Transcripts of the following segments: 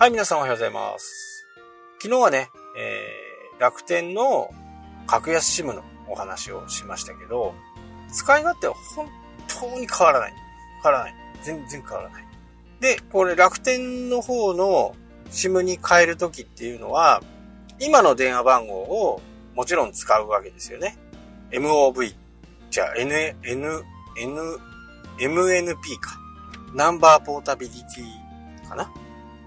はい、皆さんおはようございます。昨日はね、えー、楽天の格安 SIM のお話をしましたけど、使い勝手は本当に変わらない。変わらない。全然変わらない。で、これ楽天の方の SIM に変えるときっていうのは、今の電話番号をもちろん使うわけですよね。MOV。じゃあ、N、N、N、MNP か。ナンバーポータビリティかな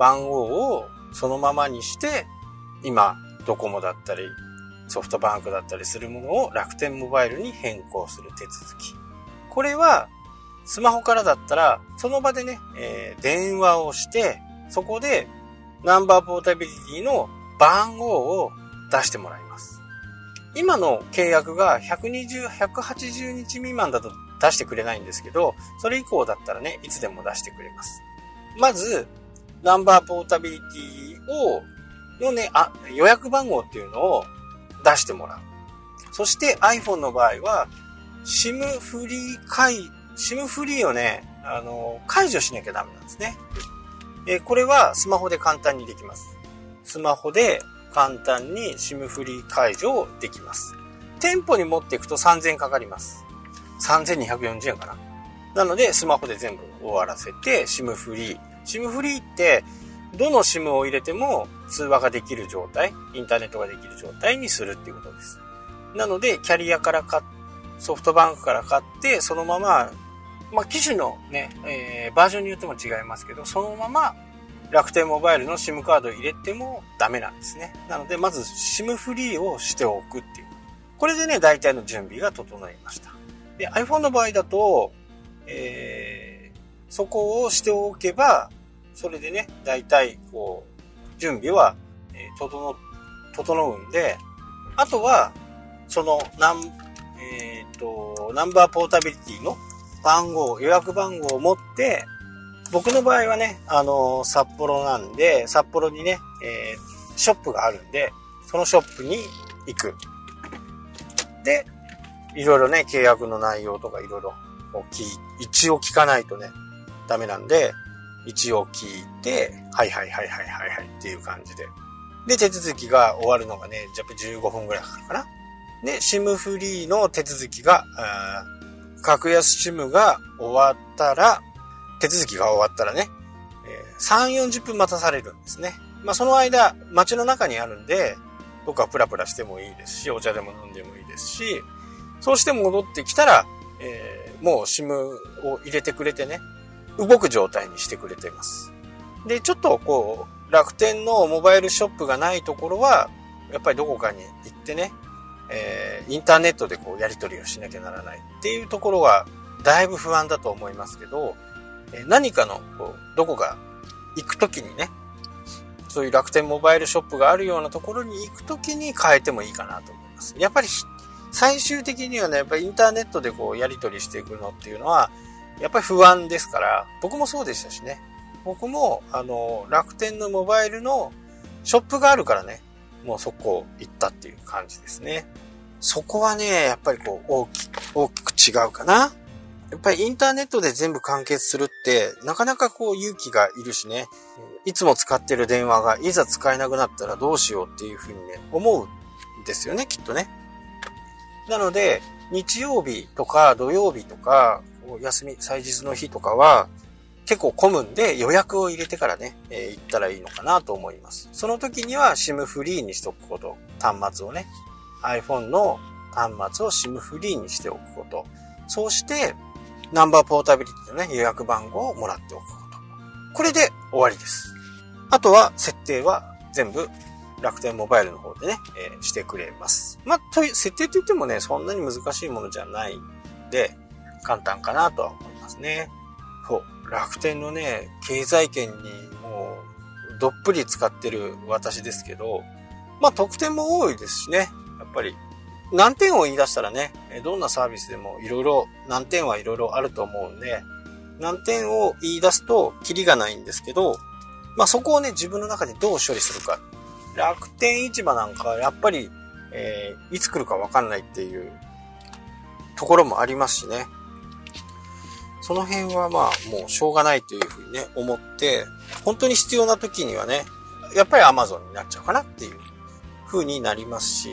番号をそのままにして、今、ドコモだったり、ソフトバンクだったりするものを楽天モバイルに変更する手続き。これは、スマホからだったら、その場でね、えー、電話をして、そこで、ナンバーポータビリティの番号を出してもらいます。今の契約が120、180日未満だと出してくれないんですけど、それ以降だったらね、いつでも出してくれます。まず、ナンバーポータビリティを、のね、あ、予約番号っていうのを出してもらう。そして iPhone の場合は、SIM フリー解、SIM フリーをね、あの、解除しなきゃダメなんですね。えこれはスマホで簡単にできます。スマホで簡単に SIM フリー解除できます。店舗に持っていくと3000円かかります。3240円かな。なので、スマホで全部終わらせて、SIM フリー。SIM フリーって、どの SIM を入れても通話ができる状態、インターネットができる状態にするっていうことです。なので、キャリアから買っ、ソフトバンクから買って、そのまま、まあ、機種のね、えー、バージョンによっても違いますけど、そのまま楽天モバイルの SIM カードを入れてもダメなんですね。なので、まず SIM フリーをしておくっていう。これでね、大体の準備が整いました。で、iPhone の場合だと、えー、そこをしておけば、それでね、大体、こう、準備は、えー、整、整うんで、あとは、その、ナン、えっ、ー、と、ナンバーポータビリティの番号、予約番号を持って、僕の場合はね、あの、札幌なんで、札幌にね、えー、ショップがあるんで、そのショップに行く。で、いろいろね、契約の内容とかいろいろ、一応聞かないとね、ダメなんで、一応聞いて、はいはいはいはいはいはいっていう感じで。で、手続きが終わるのがね、じゃ15分くらいかかるかな。で、SIM フリーの手続きが、格安 SIM が終わったら、手続きが終わったらね、えー、3、40分待たされるんですね。まあ、その間、街の中にあるんで、どっかプラプラしてもいいですし、お茶でも飲んでもいいですし、そうして戻ってきたら、えー、もう SIM を入れてくれてね、動く状態にしてくれています。で、ちょっとこう、楽天のモバイルショップがないところは、やっぱりどこかに行ってね、えー、インターネットでこうやり取りをしなきゃならないっていうところは、だいぶ不安だと思いますけど、何かの、こう、どこか行くときにね、そういう楽天モバイルショップがあるようなところに行くときに変えてもいいかなと思います。やっぱり、最終的にはね、やっぱりインターネットでこう、やり取りしていくのっていうのは、やっぱり不安ですから、僕もそうでしたしね。僕も、あの、楽天のモバイルのショップがあるからね、もうそこ行ったっていう感じですね。そこはね、やっぱりこう、大き大きく違うかな。やっぱりインターネットで全部完結するって、なかなかこう勇気がいるしね、いつも使ってる電話がいざ使えなくなったらどうしようっていうふうにね、思うんですよね、きっとね。なので、日曜日とか土曜日とか、休み、祭日の日とかは、結構混むんで予約を入れてからね、えー、行ったらいいのかなと思います。その時には SIM フリーにしとくこと。端末をね。iPhone の端末を SIM フリーにしておくこと。そうして、ナンバーポータビリティのね、予約番号をもらっておくこと。これで終わりです。あとは、設定は全部楽天モバイルの方でね、えー、してくれます。まあ、という、設定と言ってもね、そんなに難しいものじゃないんで、簡単かなとは思いますね。そう。楽天のね、経済圏にもう、どっぷり使ってる私ですけど、まあ、得点も多いですしね。やっぱり、難点を言い出したらね、どんなサービスでもいろいろ、難点はいろいろあると思うんで、難点を言い出すとキリがないんですけど、まあそこをね、自分の中でどう処理するか。楽天市場なんか、やっぱり、えー、いつ来るかわかんないっていうところもありますしね。その辺はまあもうしょうがないというふうにね、思って、本当に必要な時にはね、やっぱり Amazon になっちゃうかなっていう風になりますし、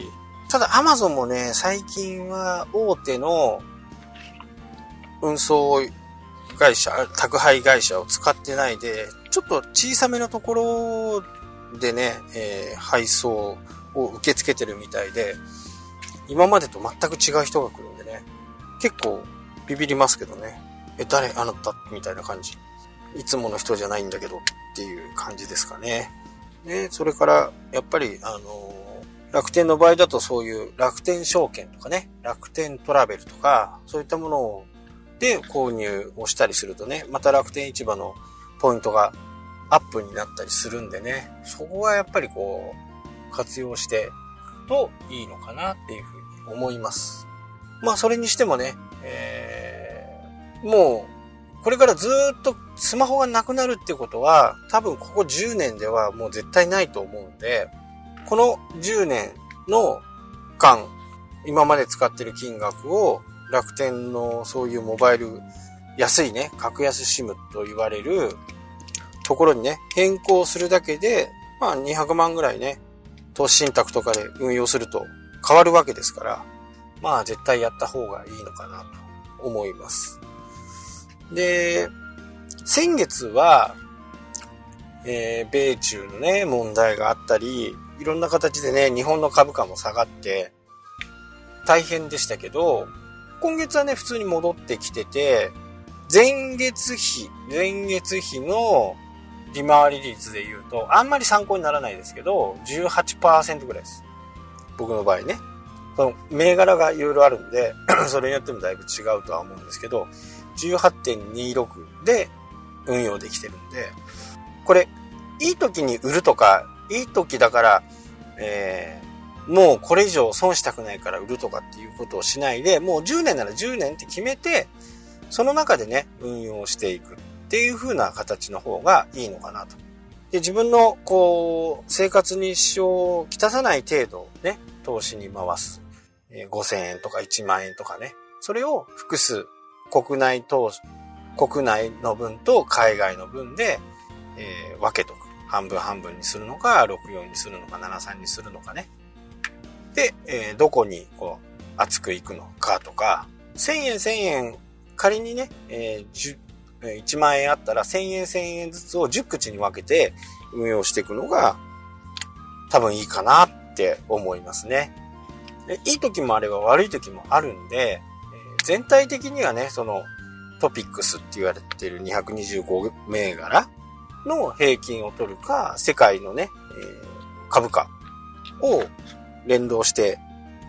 ただ Amazon もね、最近は大手の運送会社、宅配会社を使ってないで、ちょっと小さめのところでね、えー、配送を受け付けてるみたいで、今までと全く違う人が来るんでね、結構ビビりますけどね。え、誰あなた？みたいな感じ。いつもの人じゃないんだけどっていう感じですかね。ね、それから、やっぱり、あのー、楽天の場合だとそういう楽天証券とかね、楽天トラベルとか、そういったものをで購入をしたりするとね、また楽天市場のポイントがアップになったりするんでね、そこはやっぱりこう、活用してといいのかなっていうふうに思います。まあそれにしてもね、えー、もう、これからずっとスマホがなくなるってことは、多分ここ10年ではもう絶対ないと思うんで、この10年の間、今まで使ってる金額を楽天のそういうモバイル、安いね、格安 SIM と言われるところにね、変更するだけで、まあ200万ぐらいね、投資信託とかで運用すると変わるわけですから、まあ絶対やった方がいいのかなと思います。で、先月は、えー、米中のね、問題があったり、いろんな形でね、日本の株価も下がって、大変でしたけど、今月はね、普通に戻ってきてて、前月比、前月比の利回り率で言うと、あんまり参考にならないですけど、18%ぐらいです。僕の場合ね。その銘柄がいろいろあるんで、それによってもだいぶ違うとは思うんですけど、18.26で運用できてるんで、これ、いい時に売るとか、いい時だから、えー、もうこれ以上損したくないから売るとかっていうことをしないで、もう10年なら10年って決めて、その中でね、運用していくっていう風な形の方がいいのかなと。で、自分の、こう、生活に支障をきたさない程度ね、投資に回す。5000円とか1万円とかね。それを複数、国内投資、国内の分と海外の分で、えー、分けとく。半分半分にするのか、64にするのか、73にするのかね。で、えー、どこに、こう、厚くいくのかとか、1000円1000円、仮にね、えー、1万円あったら1000円1000円ずつを10口に分けて運用していくのが多分いいかなって思いますね。いい時もあれば悪い時もあるんで、全体的にはね、そのトピックスって言われてる225銘柄の平均を取るか、世界のね、株価を連動して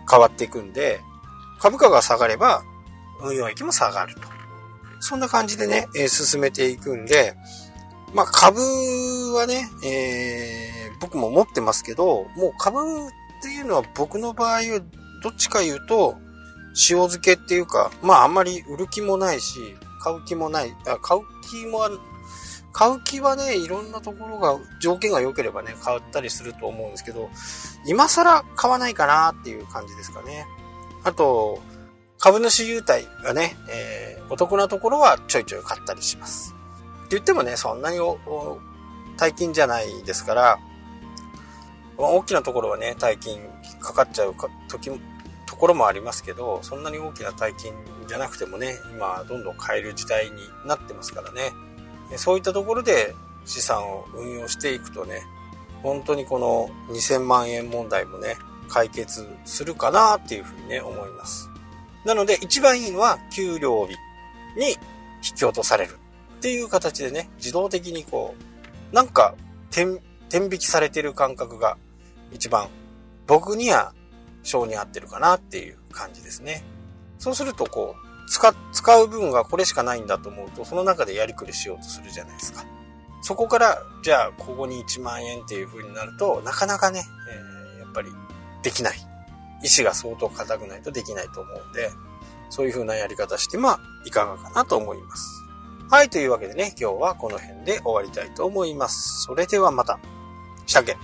変わっていくんで、株価が下がれば運用益も下がると。そんな感じでね、えー、進めていくんで、まあ株はね、えー、僕も持ってますけど、もう株っていうのは僕の場合はどっちか言うと、塩漬けっていうか、まああんまり売る気もないし、買う気もない、あ買う気も買う気はね、いろんなところが、条件が良ければね、買ったりすると思うんですけど、今更買わないかなっていう感じですかね。あと、株主優待がね、えー、お得なところはちょいちょい買ったりします。って言ってもね、そんなに大金じゃないですから、大きなところはね、大金かかっちゃう時ところもありますけど、そんなに大きな大金じゃなくてもね、今どんどん買える時代になってますからね。そういったところで資産を運用していくとね、本当にこの2000万円問題もね、解決するかなっていうふうにね、思います。なので、一番いいのは、給料日に引き落とされるっていう形でね、自動的にこう、なんか、点、点引きされてる感覚が一番僕には性に合ってるかなっていう感じですね。そうするとこう、使、使う分がこれしかないんだと思うと、その中でやりくりしようとするじゃないですか。そこから、じゃあ、ここに1万円っていう風になると、なかなかね、えー、やっぱりできない。意志が相当硬くないとできないと思うんで、そういう風なやり方してまあ、いかがかなと思います。はい、というわけでね、今日はこの辺で終わりたいと思います。それではまた。したっけ